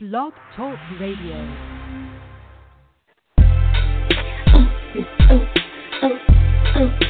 Blog Talk Radio. Oh, oh, oh,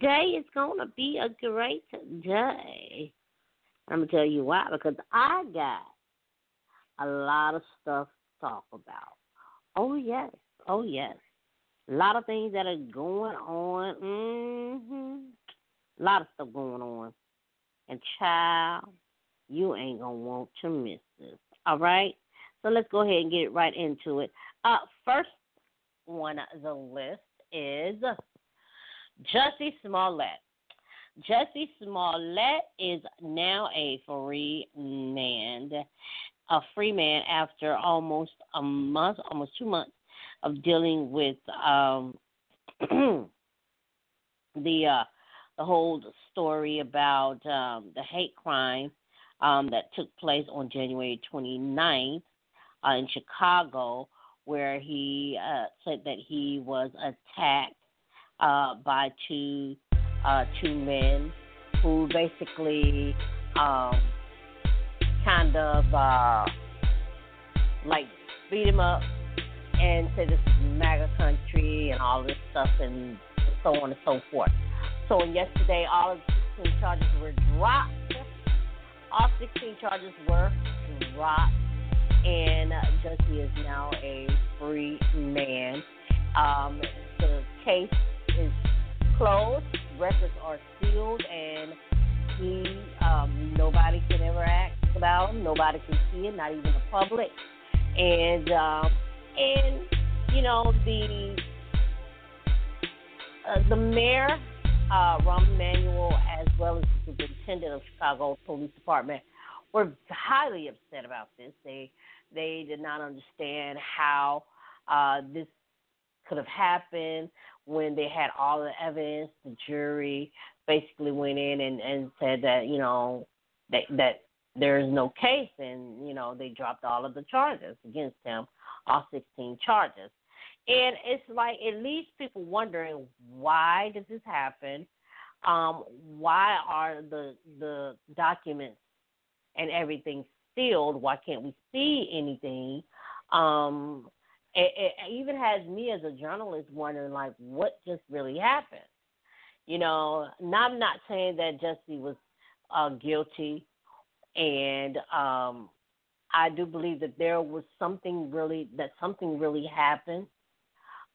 Today is going to be a great day. I'm going to tell you why, because I got a lot of stuff to talk about. Oh, yes. Oh, yes. A lot of things that are going on. Mm-hmm. A lot of stuff going on. And child, you ain't gonna want to miss this. All right? So let's go ahead and get right into it. Uh first on the list is Jussie Smollett. Jussie Smollett is now a free man. A free man after almost a month, almost two months of dealing with um the uh the whole story about um, the hate crime um, that took place on January 29th uh, in Chicago, where he uh, said that he was attacked uh, by two uh, two men who basically um, kind of uh, like beat him up and said this is MAGA country and all this stuff and so on and so forth. So yesterday, all of the 16 charges were dropped. All 16 charges were dropped, and Jesse is now a free man. Um, the case is closed. Records are sealed, and he um, nobody can ever ask about him. Nobody can see it, not even the public. And um, and you know the uh, the mayor uh, Rahm Emanuel, as well as the superintendent of Chicago Police Department, were highly upset about this. They they did not understand how uh, this could have happened when they had all the evidence. The jury basically went in and, and said that you know that that there is no case, and you know they dropped all of the charges against him, all 16 charges. And it's like it leaves people wondering why did this happen? Um, why are the the documents and everything sealed? Why can't we see anything? Um, it, it even has me as a journalist wondering like what just really happened. You know, and I'm not saying that Jesse was uh, guilty, and um, I do believe that there was something really that something really happened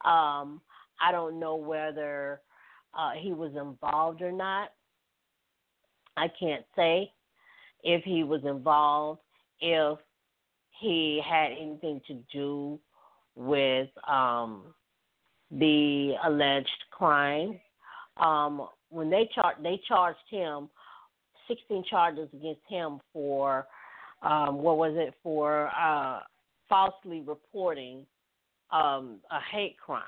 um, I don't know whether uh, he was involved or not. I can't say if he was involved, if he had anything to do with um, the alleged crime. Um, when they char- they charged him 16 charges against him for um, what was it? For uh, falsely reporting um, a hate crime,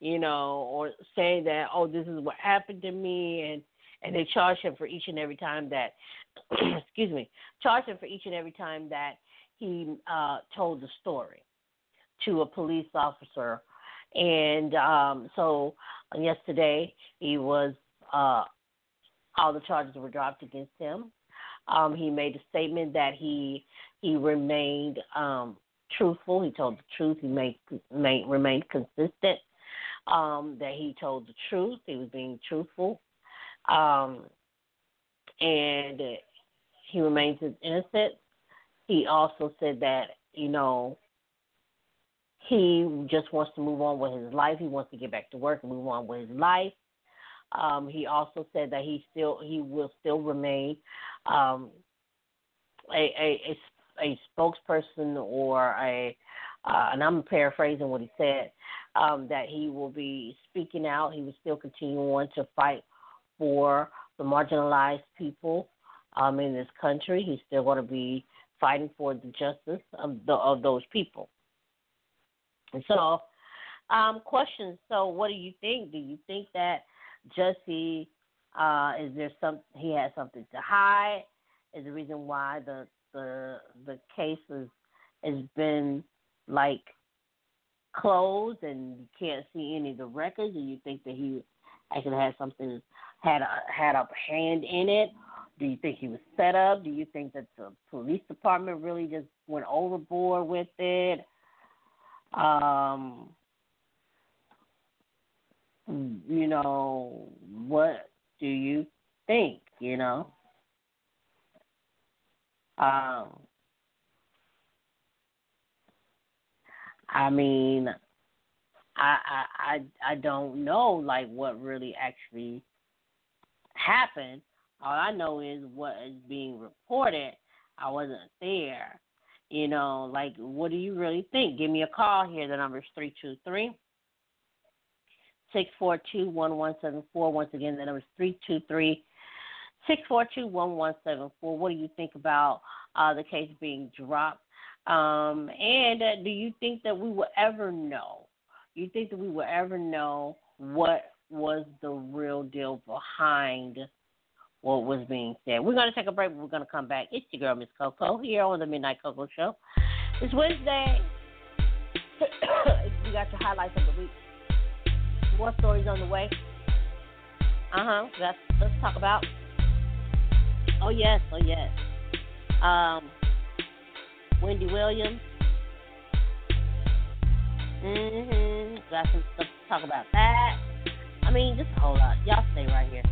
you know, or saying that oh this is what happened to me, and and they charged him for each and every time that, excuse me, charged him for each and every time that he uh, told the story to a police officer, and um, so yesterday he was uh, all the charges were dropped against him. Um, he made a statement that he he remained um, truthful. He told the truth. He made, made remained consistent. Um, that he told the truth. He was being truthful, um, and he remains innocent. He also said that you know he just wants to move on with his life. He wants to get back to work and move on with his life. Um, he also said that he still he will still remain um, a, a, a a spokesperson or a uh, and I'm paraphrasing what he said um, that he will be speaking out. He will still continue on to fight for the marginalized people um, in this country. He's still going to be fighting for the justice of the of those people. So, um, questions. So, what do you think? Do you think that Jesse uh, is there some he has something to hide? Is the reason why the the the case is has been like closed and you can't see any of the records, and you think that he actually had something had a had a hand in it? Do you think he was set up? Do you think that the police department really just went overboard with it? Um, you know, what do you think? You know, um, I mean, I I I I don't know like what really actually happened. All I know is what is being reported. I wasn't there. You know, like what do you really think? Give me a call here. The number is three two three six four two one one seven four. Once again, the number is three two three six four two one one seven four. What do you think about uh, the case being dropped? Um, and uh, do you think that we will ever know? You think that we will ever know what was the real deal behind what was being said? We're going to take a break, we're going to come back. It's your girl, Miss Koko, here on the Midnight Koko Show. It's Wednesday. we got your highlights of the week. More stories on the way. Uh huh. Let's let's talk about. Oh yes, oh yes. Um, Wendy Williams. Mhm. Got some stuff to talk about that. I mean, just a whole lot. Y'all stay right here.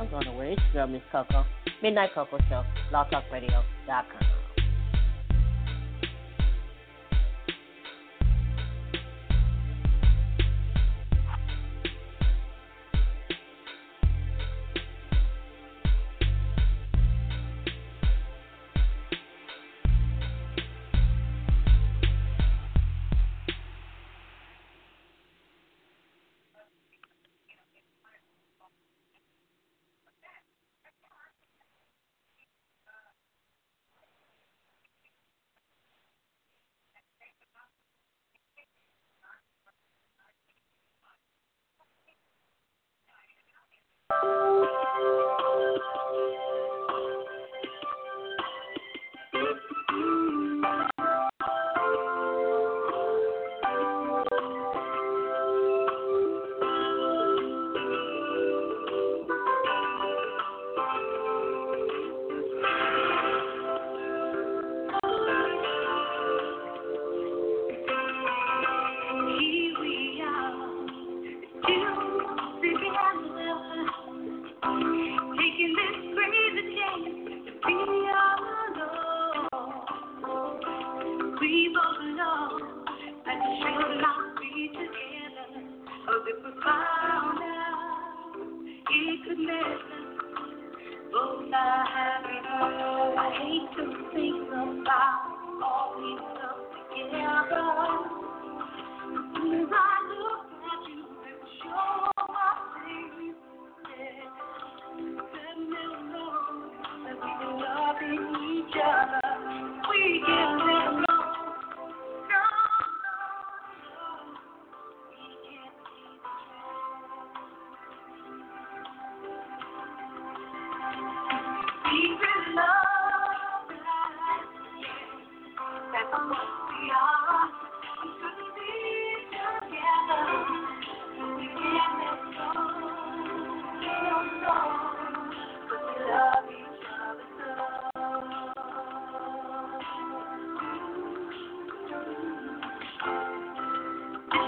I'm going away. It's your Miss Koko. Midnight Koko Show. BlogTalkRadio.com.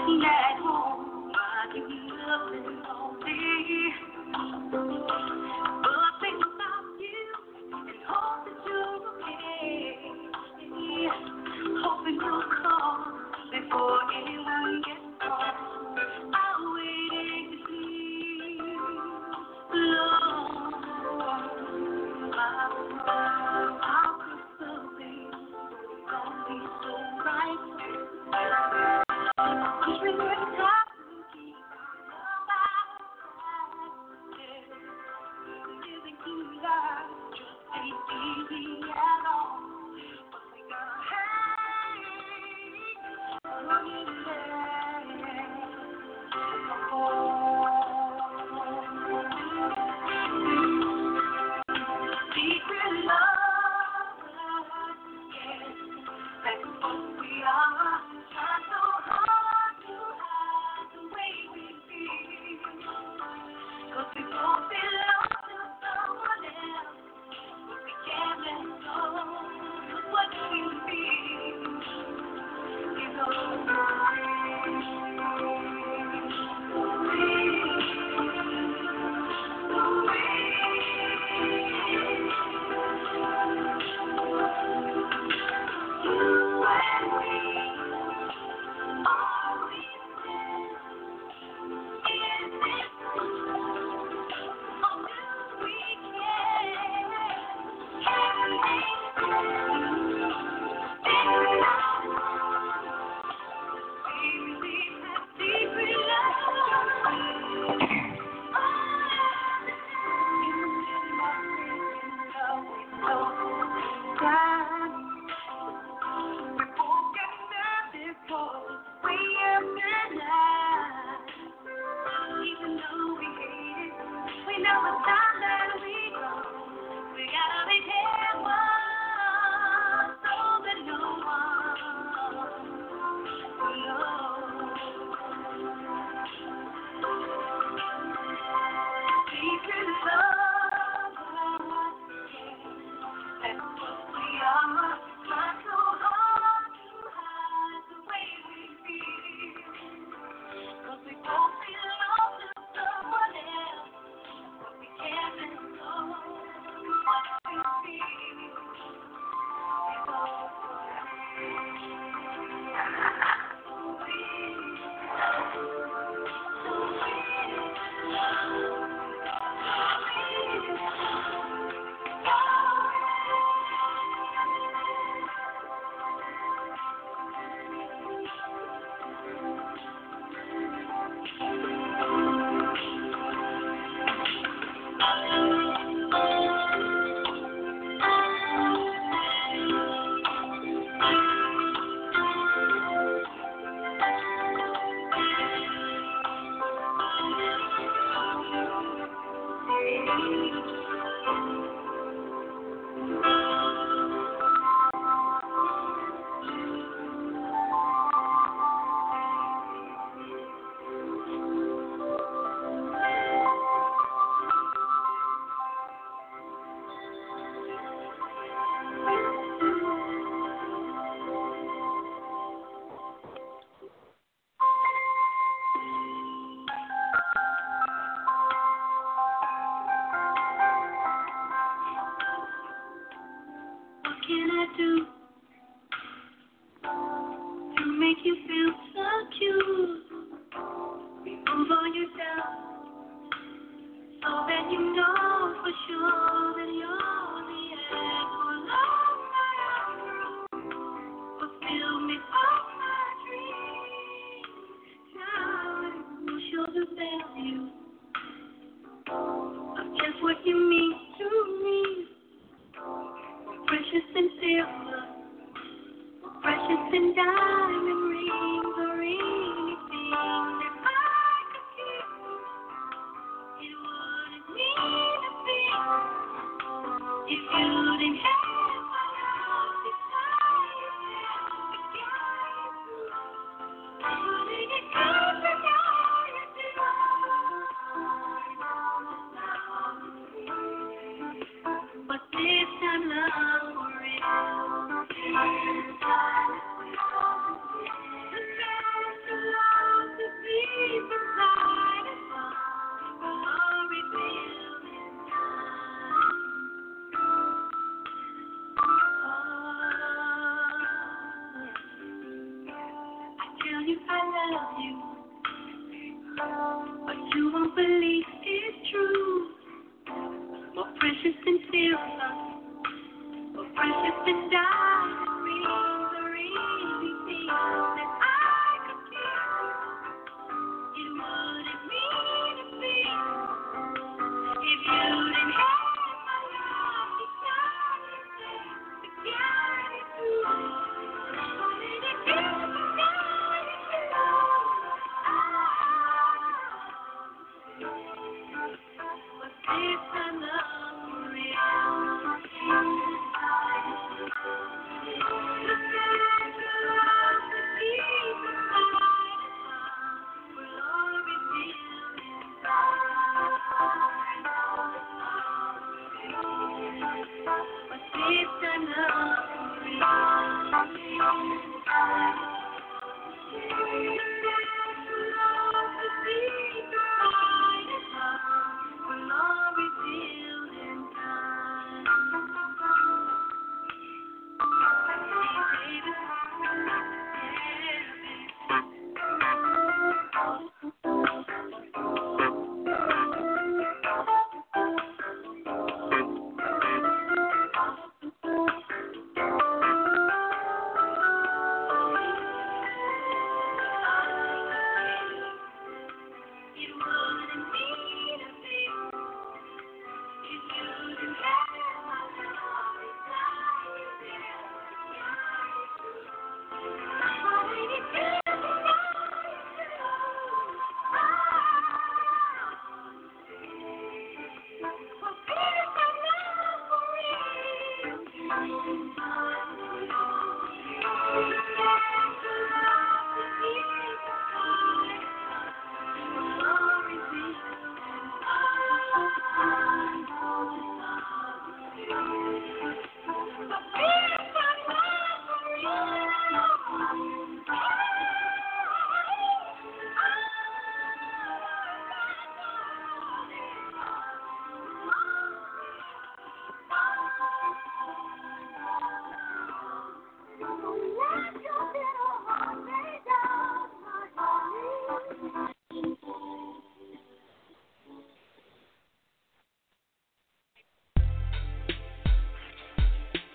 Sitting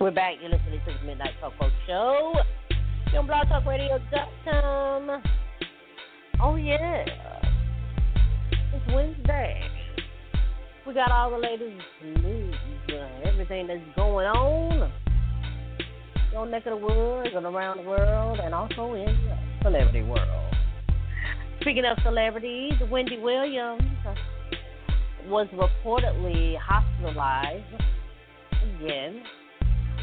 we're back. You're listening to the Midnight Talk Show. You're on blogtalkradio.com. Oh, yeah. It's Wednesday. We got all the latest news, uh, everything that's going on your neck of the woods and around the world, and also in the celebrity world. Speaking of celebrities, Wendy Williams was reportedly hospitalized again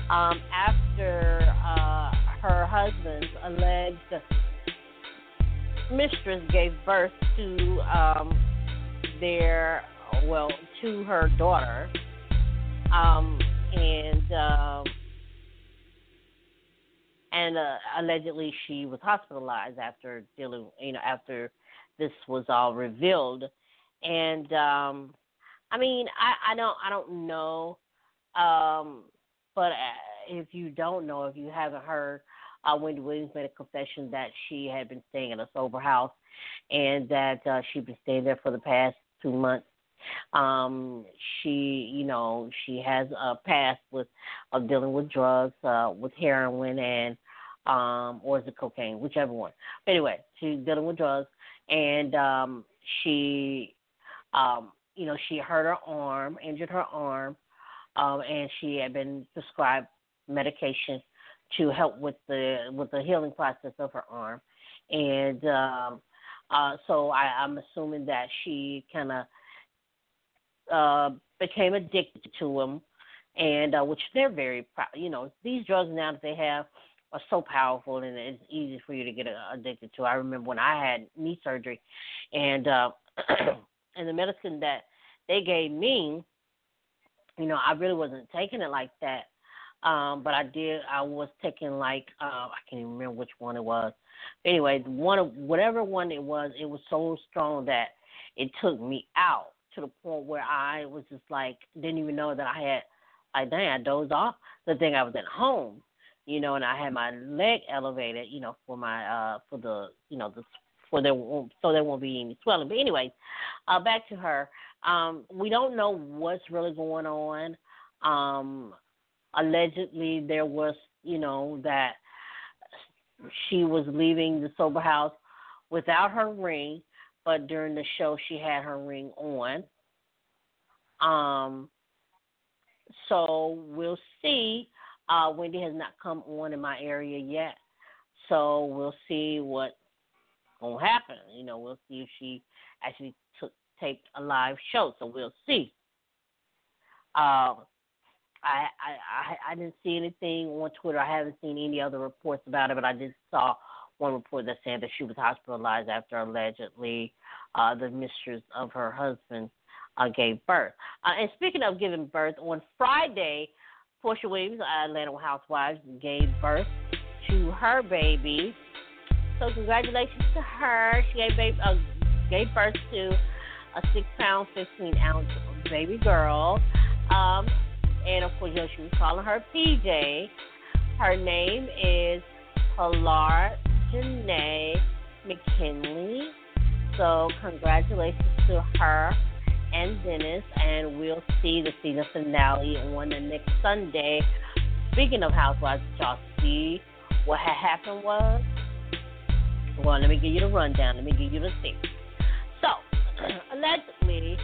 um, after uh, her husband's alleged mistress gave birth to um, their, well, to her daughter. Um, and um, and uh, allegedly she was hospitalized after dealing, you know, after this was all revealed. And um, I mean, I, I don't, I don't know, um, but uh, if you don't know, if you haven't heard, uh, Wendy Williams made a confession that she had been staying in a sober house, and that uh, she'd been staying there for the past two months. Um, she, you know, she has a past with of dealing with drugs, uh, with heroin and um, or is it cocaine, whichever one. But anyway, she's dealing with drugs, and um, she, um, you know, she hurt her arm, injured her arm, um, and she had been prescribed medication to help with the with the healing process of her arm, and um, uh, so I, I'm assuming that she kind of uh, became addicted to them, and uh, which they're very proud. You know, these drugs now that they have are so powerful and it's easy for you to get addicted to. I remember when I had knee surgery, and uh, and the medicine that they gave me, you know, I really wasn't taking it like that. Um, but I did. I was taking like uh, I can't even remember which one it was. Anyway, one of whatever one it was, it was so strong that it took me out to the point where I was just like didn't even know that I had like dang I dozed off. The thing I was at home, you know, and I had my leg elevated, you know, for my uh for the you know the for there so there won't be any swelling. But anyway, uh, back to her. Um, we don't know what's really going on. Um, allegedly, there was you know that she was leaving the sober house without her ring, but during the show she had her ring on. Um, so we'll see uh, Wendy has not come on in my area yet, so we'll see what gonna happen. You know, we'll see if she actually taped a live show. So we'll see. Um, I, I I didn't see anything on Twitter. I haven't seen any other reports about it, but I just saw one report that said that she was hospitalized after allegedly uh, the mistress of her husband uh, gave birth. Uh, and speaking of giving birth, on Friday, Porsha Williams, Atlanta Housewives, gave birth to her baby. So congratulations to her. She gave, baby, uh, gave birth to a six pound, fifteen ounce baby girl. Um, and of course, you know, she was calling her PJ. Her name is Pilar Janae McKinley. So congratulations to her and Dennis, and we'll see the season finale on the next Sunday. Speaking of Housewives, y'all see what had happened was? Well, let me give you the rundown. Let me give you the thing. Allegedly,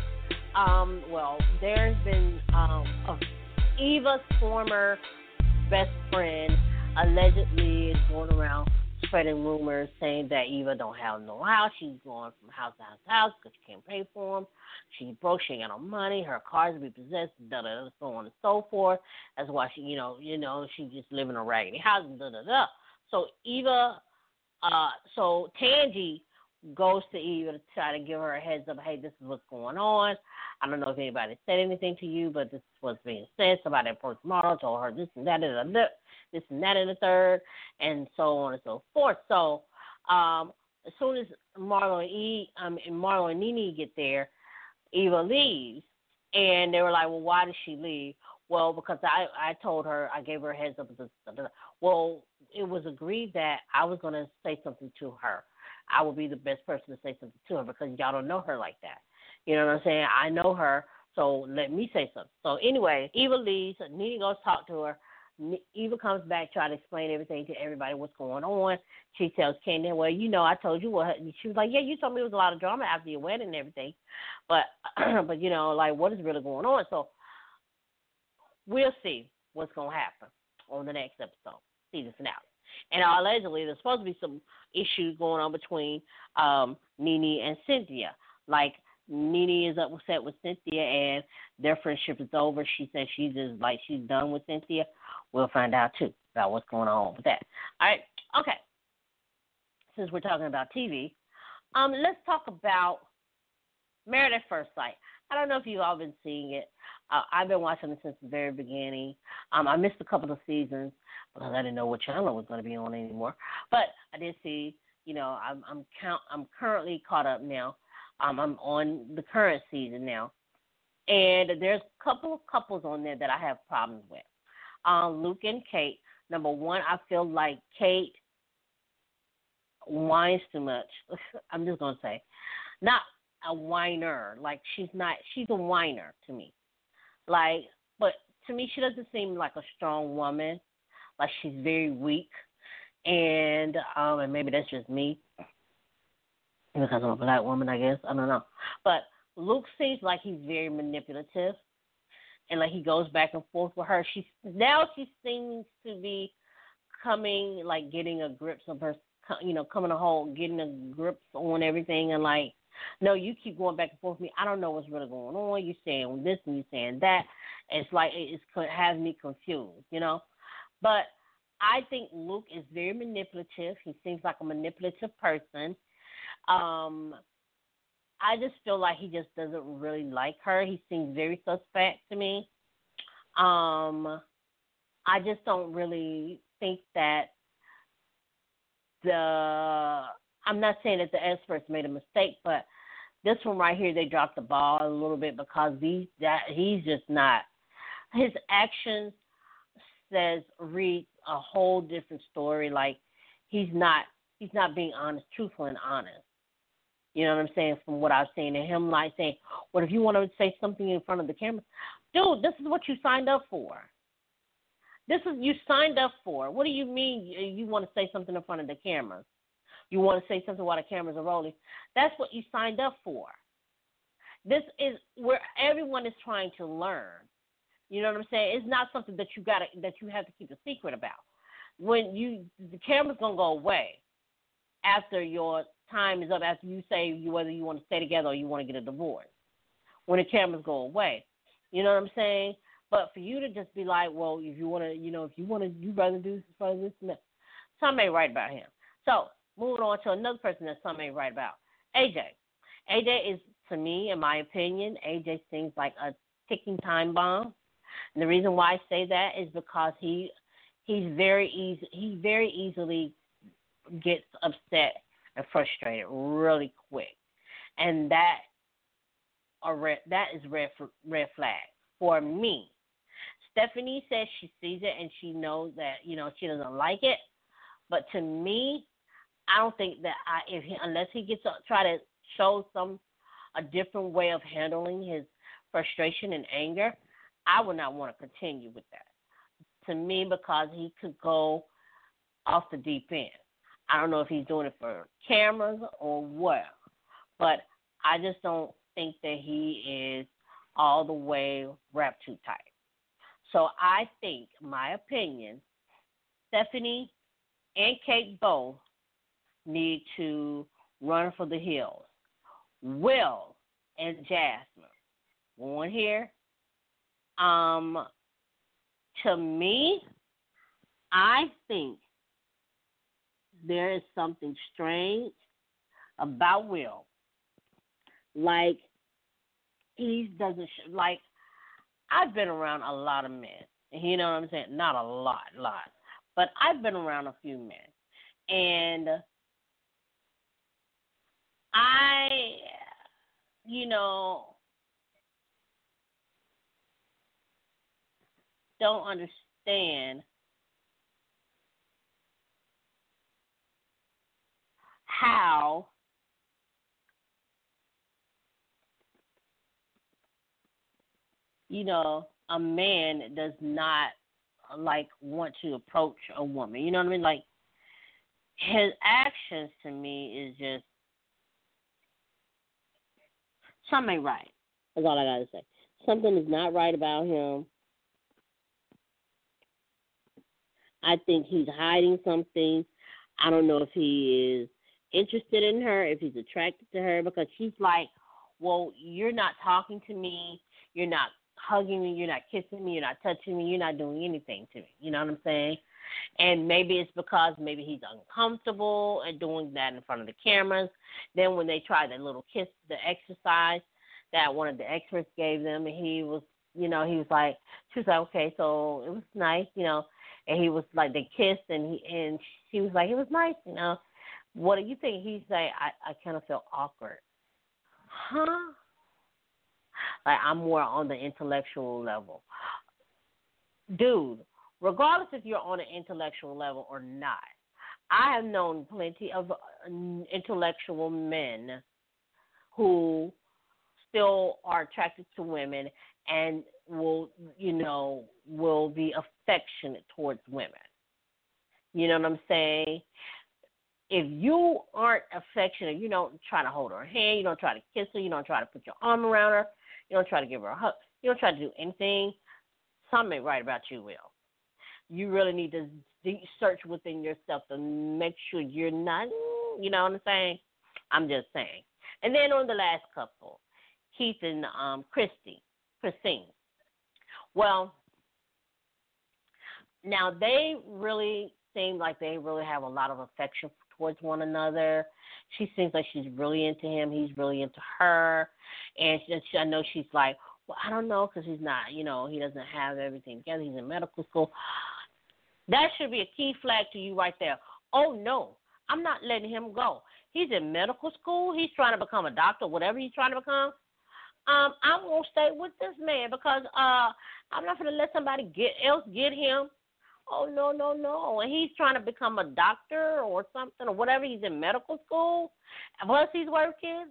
um, well, there's been um, a, Eva's former best friend allegedly is going around spreading rumors saying that Eva don't have no house. She's going from house to house to house because she can't pay for them. She's broke. She ain't got no money. Her cars be possessed. Da da da. So on and so forth. That's why she, you know, you know, she just live in a raggedy house. Da da da. So Eva, uh, so Tangi goes to Eva to try to give her a heads up. Hey, this is what's going on. I don't know if anybody said anything to you, but this is what's being said. Somebody approached Marlo, told her this and that and that, this and that and the third, and so on and so forth. So um, as soon as Marlo and E, um, and Marlo and Nene get there, Eva leaves, and they were like, "Well, why did she leave?" Well, because I I told her I gave her a heads up. Well, it was agreed that I was going to say something to her. I would be the best person to say something to her because y'all don't know her like that. You know what I'm saying? I know her, so let me say something. So anyway, Eva leaves. Nene goes talk to her. Eva comes back, try to explain everything to everybody what's going on. She tells Candy, "Well, you know, I told you what." She was like, "Yeah, you told me it was a lot of drama after your wedding and everything, but, but you know, like what is really going on?" So we'll see what's gonna happen on the next episode, season finale. And allegedly, there's supposed to be some issues going on between um, Nene and Cynthia. Like Nene is upset with Cynthia, and their friendship is over. She says she's just like she's done with Cynthia. We'll find out too about what's going on with that. All right, okay. Since we're talking about TV, um, let's talk about Married at First Sight. I don't know if you've all been seeing it. I've been watching it since the very beginning. Um, I missed a couple of seasons because I didn't know what channel was going to be on anymore. But I did see. You know, I'm I'm count I'm currently caught up now. Um, I'm on the current season now, and there's a couple of couples on there that I have problems with. Um, Luke and Kate. Number one, I feel like Kate whines too much. I'm just gonna say, not a whiner. Like she's not. She's a whiner to me. Like, but to me, she doesn't seem like a strong woman. Like she's very weak, and um, and maybe that's just me because I'm a black woman. I guess I don't know. But Luke seems like he's very manipulative, and like he goes back and forth with her. She now she seems to be coming like getting a grip of her, you know, coming a hold, getting a grip on everything, and like no, you keep going back and forth with me. I don't know what's really going on. You're saying this and you're saying that. It's like it has me confused, you know. But I think Luke is very manipulative. He seems like a manipulative person. Um, I just feel like he just doesn't really like her. He seems very suspect to me. Um, I just don't really think that the I'm not saying that the experts made a mistake, but this one right here they dropped the ball a little bit because he that he's just not his actions says read a whole different story. Like he's not he's not being honest, truthful and honest. You know what I'm saying? From what I've seen, and him like saying, "What if you want to say something in front of the camera, dude? This is what you signed up for. This is you signed up for. What do you mean you want to say something in front of the cameras? You want to say something while the cameras are rolling. That's what you signed up for. This is where everyone is trying to learn. You know what I'm saying? It's not something that you got that you have to keep a secret about. When you the camera's gonna go away after your time is up, after you say you, whether you want to stay together or you want to get a divorce. When the cameras go away, you know what I'm saying? But for you to just be like, well, if you want to, you know, if you want to, you rather do this, rather this, and that. Some right about him. So moving on to another person that some ain't right about, AJ. AJ is, to me, in my opinion, AJ seems like a ticking time bomb. And the reason why I say that is because he he's very easy he very easily gets upset and frustrated really quick, and that a red, that is red red flag for me. Stephanie says she sees it and she knows that you know she doesn't like it, but to me, I don't think that I if he unless he gets to try to show some a different way of handling his frustration and anger, I would not want to continue with that. To me, because he could go off the deep end. I don't know if he's doing it for cameras or what, but I just don't think that he is all the way wrapped too tight. So I think, my opinion, Stephanie and Kate both need to run for the hills. Will and Jasmine, one here. Um, to me, I think there is something strange about Will. Like he doesn't sh- like. I've been around a lot of men. You know what I'm saying? Not a lot, lot, but I've been around a few men, and I, you know, don't understand how you know a man does not like want to approach a woman. You know what I mean? Like his actions to me is just something ain't right. That's all I gotta say. Something is not right about him. I think he's hiding something. I don't know if he is interested in her, if he's attracted to her, because she's like, Well, you're not talking to me, you're not hugging me, you're not kissing me, you're not touching me, you're not doing anything to me. You know what I'm saying? And maybe it's because maybe he's uncomfortable and doing that in front of the cameras. Then when they tried that little kiss, the exercise that one of the experts gave them, and he was, you know, he was like, she was like, okay, so it was nice, you know, and he was like, they kissed, and he and she was like, it was nice, you know. What do you think? He's like, I I kind of feel awkward, huh? Like I'm more on the intellectual level, dude regardless if you're on an intellectual level or not. I have known plenty of uh, intellectual men who still are attracted to women and will, you know, will be affectionate towards women. You know what I'm saying? If you aren't affectionate, you don't try to hold her hand, you don't try to kiss her, you don't try to put your arm around her, you don't try to give her a hug, you don't try to do anything, something ain't right about you, Will you really need to deep search within yourself to make sure you're not, you know what I'm saying? I'm just saying. And then on the last couple, Keith and um, Christy, Christine. Well, now they really seem like they really have a lot of affection towards one another. She seems like she's really into him. He's really into her, and she, I know she's like, well, I don't know because he's not, you know, he doesn't have everything together. He's in medical school. That should be a key flag to you right there. Oh no, I'm not letting him go. He's in medical school. He's trying to become a doctor, whatever he's trying to become. Um, I'm gonna stay with this man because uh, I'm not gonna let somebody get else get him. Oh no, no, no! And he's trying to become a doctor or something or whatever. He's in medical school, plus he's working.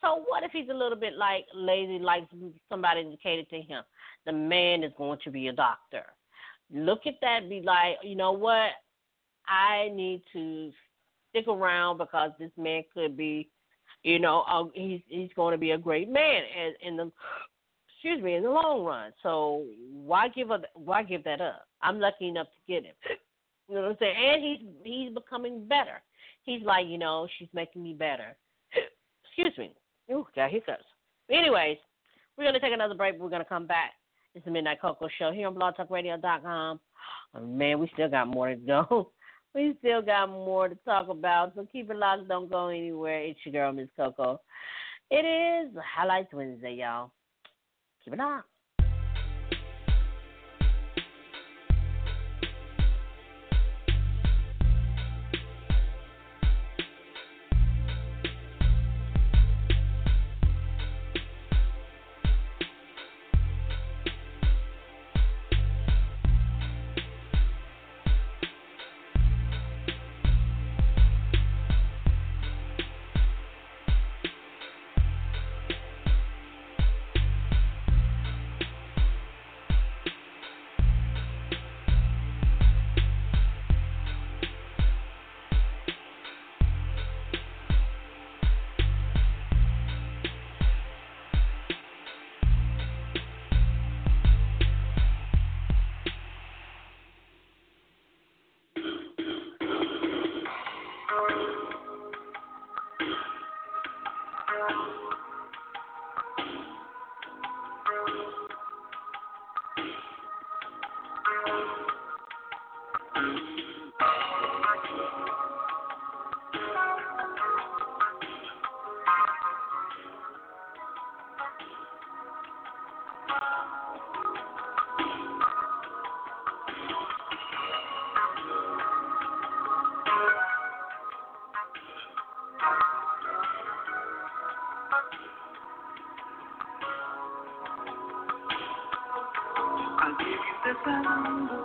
So what if he's a little bit like lazy, like somebody indicated to him? The man is going to be a doctor look at that be like, you know what? I need to stick around because this man could be, you know, uh, he's he's going to be a great man in, in the excuse me in the long run. So why give up? Why give that up? I'm lucky enough to get him. You know what I'm saying? And he's he's becoming better. He's like, you know, she's making me better. excuse me. Ooh, got hiccups. Anyways, we're gonna take another break. We're gonna come back it's the Midnight Koko Show here on blogtalkradio.com. Oh, man, we still got more to go. We still got more to talk about, so keep it locked. Don't go anywhere. It's your girl, Miss Koko. It is Highlights Wednesday, y'all. Keep it on. mundo.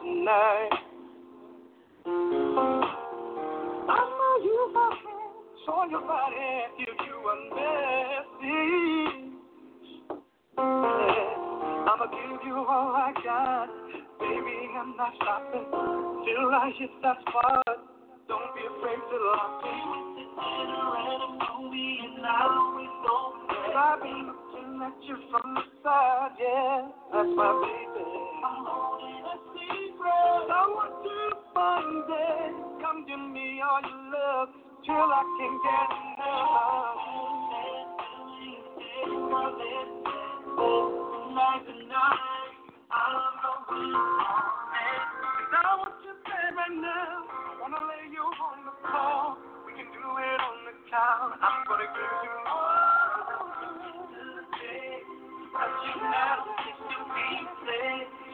tonight. I my your body you I'ma give you all I got. Baby, I'm not stopping till I hit that spot. Don't be afraid to me. I've you from the side, yeah. That's my baby. I'm holding a secret. I want. Come me, all your love, till I can get enough. Tonight, tonight, I'm I want you, right now. I wanna lay you on the floor. We can do it on the couch. I'm gonna give you all.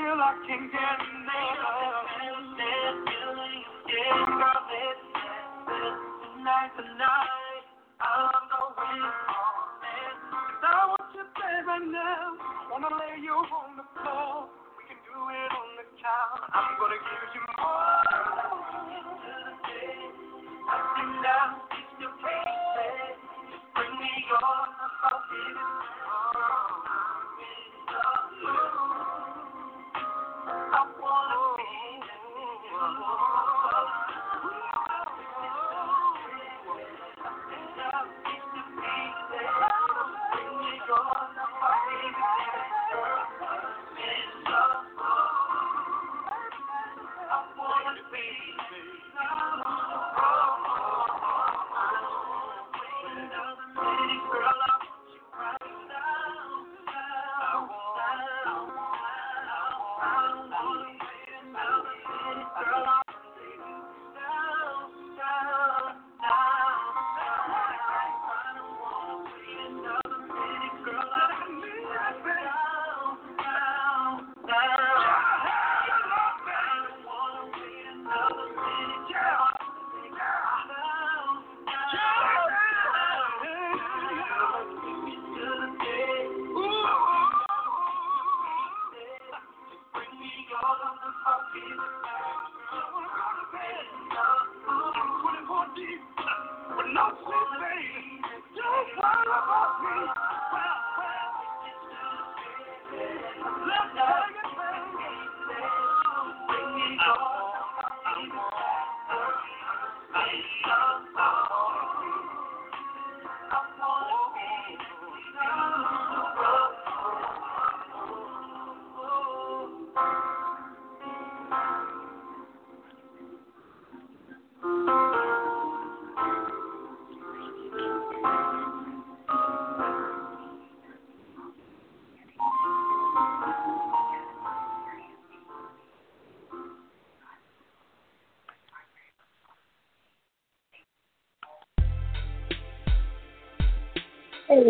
till I can't get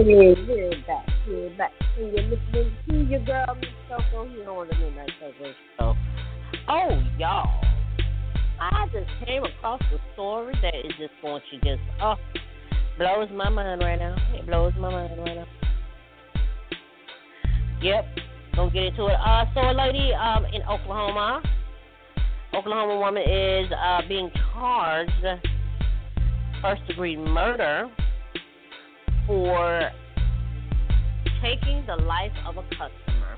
Hey, we're back. We're back. And you're listening to your girl, Miss Koko, here on the Midnight. Oh, y'all. I just came across a story that is just going to just, oh, blows my mind right now. It blows my mind right now. Yep. Gonna get into it. Uh, so a lady um, in Oklahoma, Oklahoma woman is uh, being charged first degree murder for taking the life of a customer.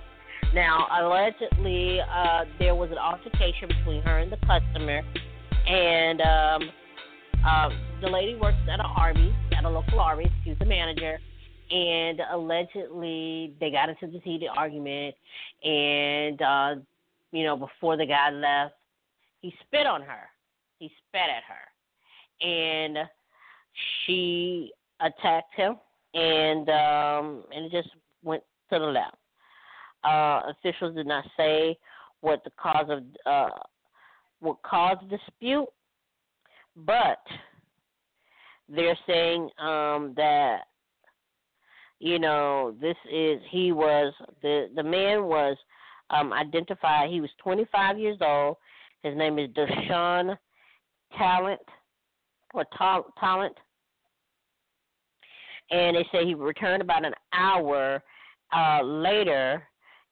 Now, allegedly, uh, there was an altercation between her and the customer, and um, uh, the lady works at an Arby's, at a local Arby's. She's the manager, and allegedly they got into this heated argument, and uh, you know, before the guy left, he spit on her. He spat at her, and she attacked him, and um, and it just went to the left. Uh, officials did not say what the cause of uh, what caused the dispute, but they're saying um, that you know this is he was the the man was um, identified. He was 25 years old. His name is Deshaun Talent or Talent and they say he returned about an hour uh, later,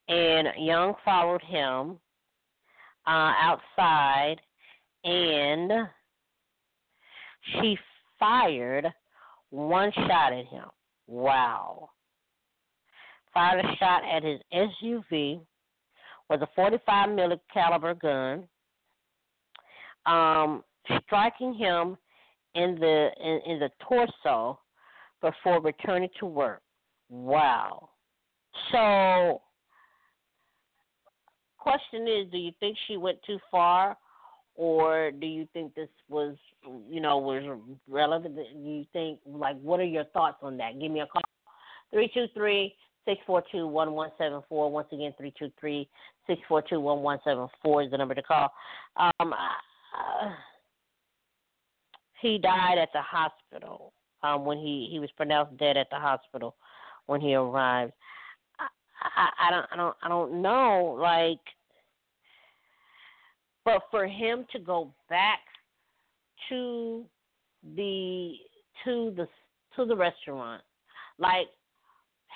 and Young followed him uh, outside, and she fired one shot at him. Wow. Fired a shot at his SUV with a 45 millimeter caliber gun, um, striking him in the in, in the torso before returning to work. Wow. So, question is, do you think she went too far, or do you think this was, you know, was relevant? Do you think, like, what are your thoughts on that? Give me a call. Three two three six four two one one seven four. Once again, three two three six four two one one seven four is the number to call. Um, uh, he died at the hospital um, when he he was pronounced dead at the hospital when he arrived. I, I, I don't I don't I don't know like, but for him to go back to the to the to the restaurant, like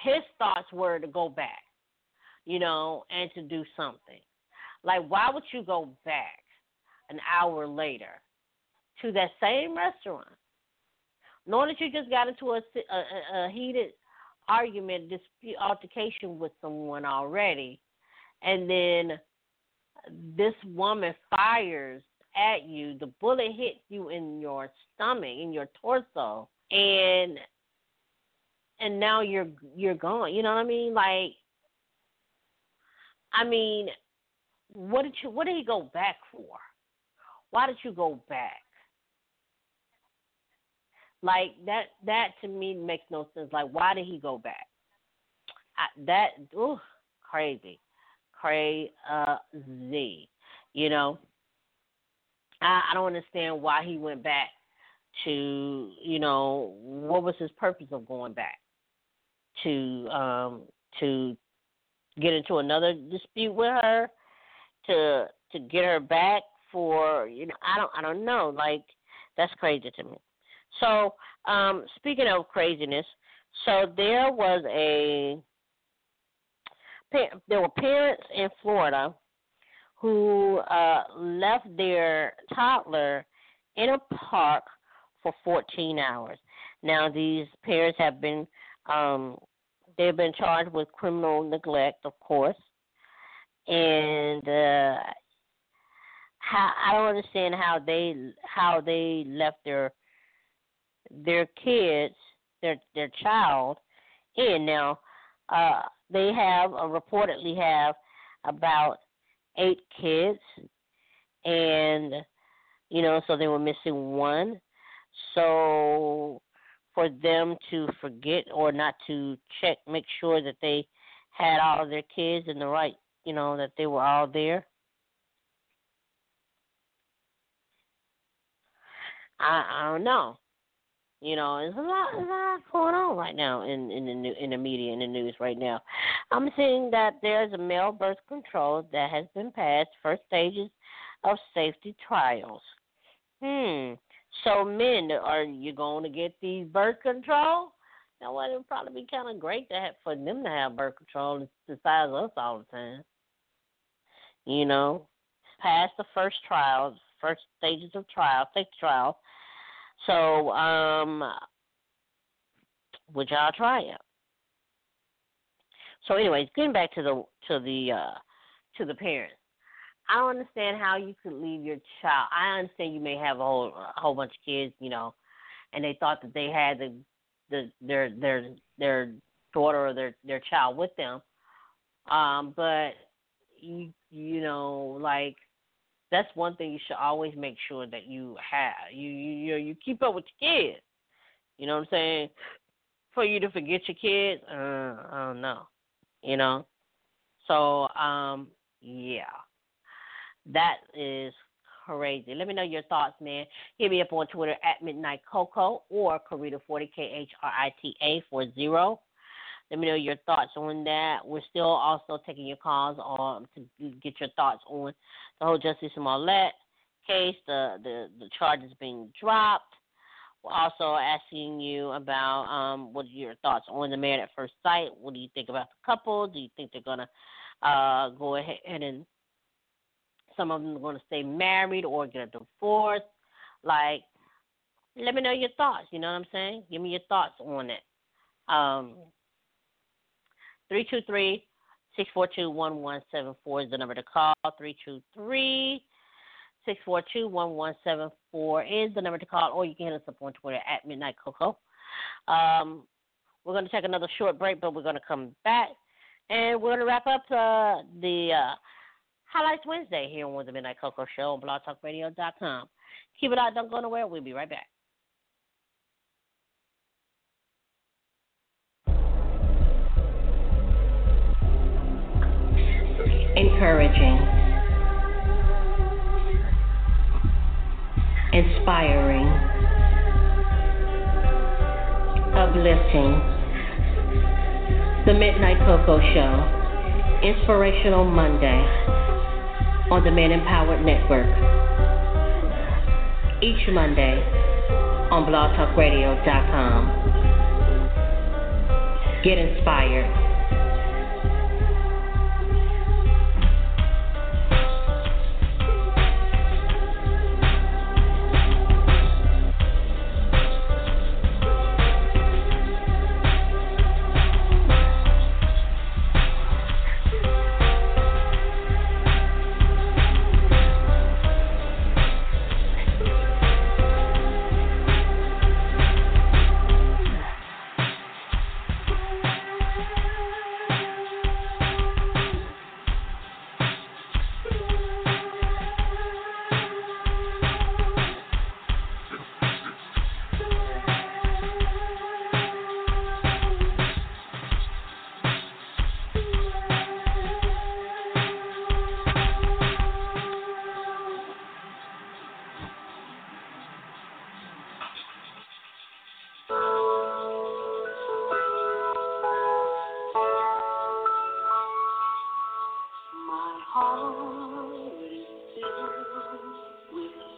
his thoughts were to go back, you know, and to do something. Like, why would you go back an hour later to that same restaurant, knowing that you just got into a, a, a heated argument, dispute, altercation with someone already, and then this woman fires at you, the bullet hits you in your stomach, in your torso, and and now you're you're gone. You know what I mean? Like, I mean, what did you what did he go back for? Why did you go back? Like that that to me makes no sense. Like why did he go back? I, that ooh, crazy, crazy. You know, I, I don't understand why he went back to you know what was his purpose of going back to um to get into another dispute with her to to get her back for you know I don't I don't know like that's crazy to me. So um speaking of craziness, so there was a there were parents in Florida who uh, left their toddler in a park for 14 hours. Now these parents have been um, they've been charged with criminal neglect, of course, and uh, how I don't understand how they how they left their their kids their their child in now. Uh, they have uh, reportedly have about eight kids, and you know, so they were missing one. So for them to forget or not to check, make sure that they had all of their kids in the right, you know, that they were all there. I, I don't know. You know, there's a lot, a lot going on right now in in the in the media in the news right now. I'm seeing that there's a male birth control that has been passed first stages of safety trials. Hmm. So, men, are you going to get these birth control? Now, well, it would probably be kind of great to have for them to have birth control besides us all the time. You know, pass the first trials, first stages of trial, safety trial. So, um, would y'all try it? So, anyways, getting back to the to the uh, to the parents. I don't understand how you could leave your child. I understand you may have a whole a whole bunch of kids, you know, and they thought that they had the the their their their daughter or their their child with them. Um, but you you know like that's one thing you should always make sure that you have. You you you keep up with your kids. You know what I'm saying? For you to forget your kids, uh, I don't know. You know. So um yeah. That is crazy. Let me know your thoughts, man. Hit me up on Twitter at Midnight Koko or Khrita40 K H R I T A 40. Let me know your thoughts on that. We're still also taking your calls on to get your thoughts on the whole Jussie Smollett case, the the the charges being dropped. We're also asking you about um, what are your thoughts on the man at first sight. What do you think about the couple? Do you think they're gonna uh, go ahead and some of them are to stay married or get a divorce. Like, let me know your thoughts. You know what I'm saying? Give me your thoughts on it. Um, 323 642 1174 is the number to call. 323 642 1174 is the number to call, or you can hit us up on Twitter at Midnight Koko. Um, we're going to take another short break, but we're going to come back and we're going to wrap up uh, the uh, Highlights Wednesday here on the Midnight Koko Show on blogtalkradio.com. Keep it out, don't go nowhere. We'll be right back. encouraging, inspiring, uplifting. The Midnight Koko Show, Inspirational Monday on the Man Empowered Network. Each Monday on blogtalkradio.com. Get inspired.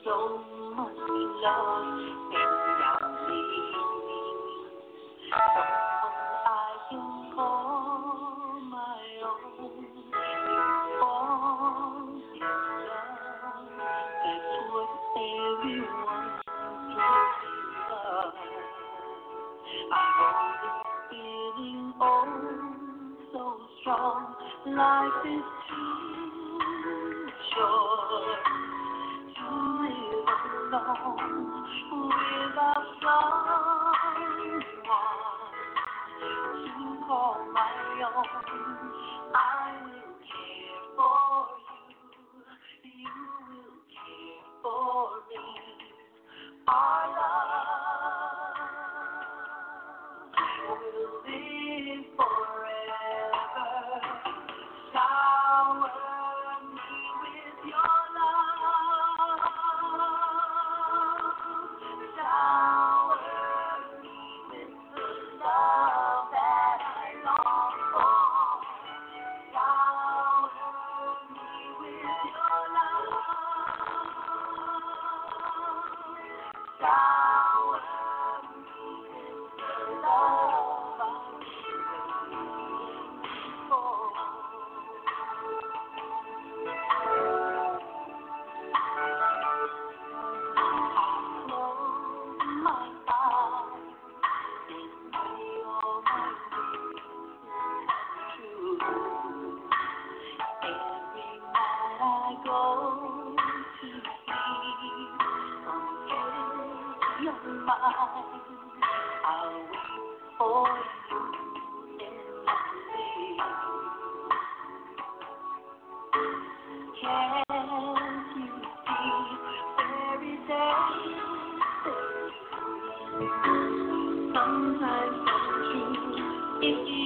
so much love. Sometimes I'm true.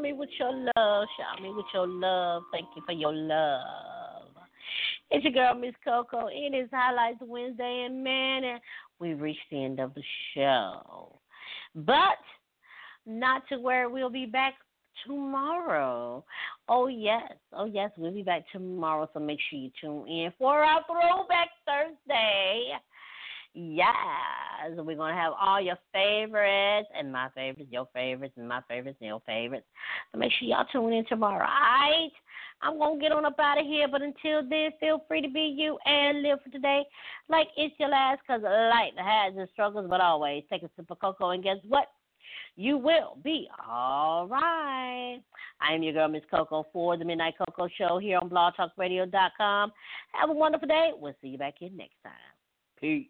Me with your love. Shower me with your love. Thank you for your love. It's your girl, Miss Koko. It is Highlights Wednesday, and man, we've reached the end of the show. But not to where we'll be back tomorrow. Oh, yes. Oh, yes. We'll be back tomorrow, so make sure you tune in for our Throwback Thursday. Yes, we're gonna have all your favorites and my favorites, your favorites, and my favorites and your favorites. Make sure y'all tune in tomorrow. Alright, I'm gonna get on up out of here, but until then, feel free to be you and live for today like it's your last. Cause life has its struggles, but always take a sip of cocoa, and guess what? You will be all right. I am your girl, Miss Koko, for the Midnight Koko Show here on BlogTalkRadio.com. Have a wonderful day. We'll see you back here next time. Peace.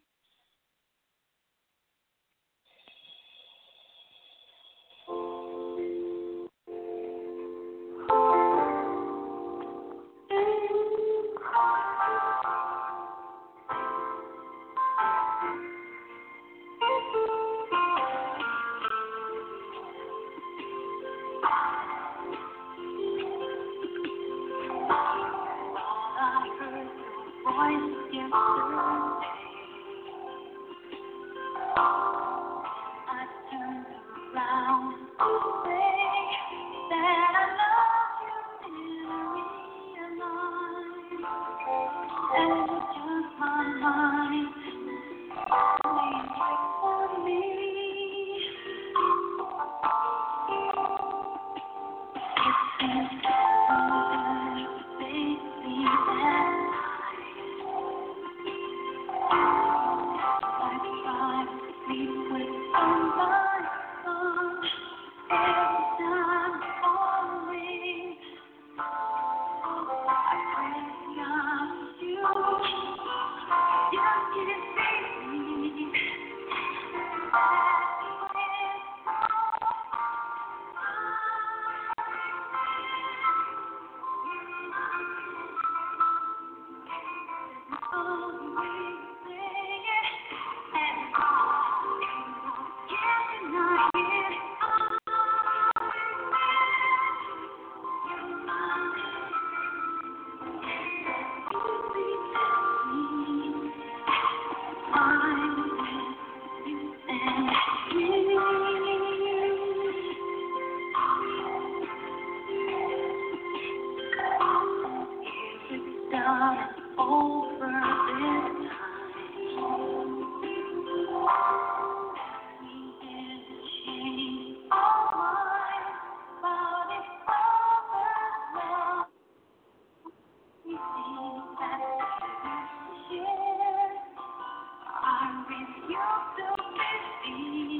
Voice yesterday. I I refuse to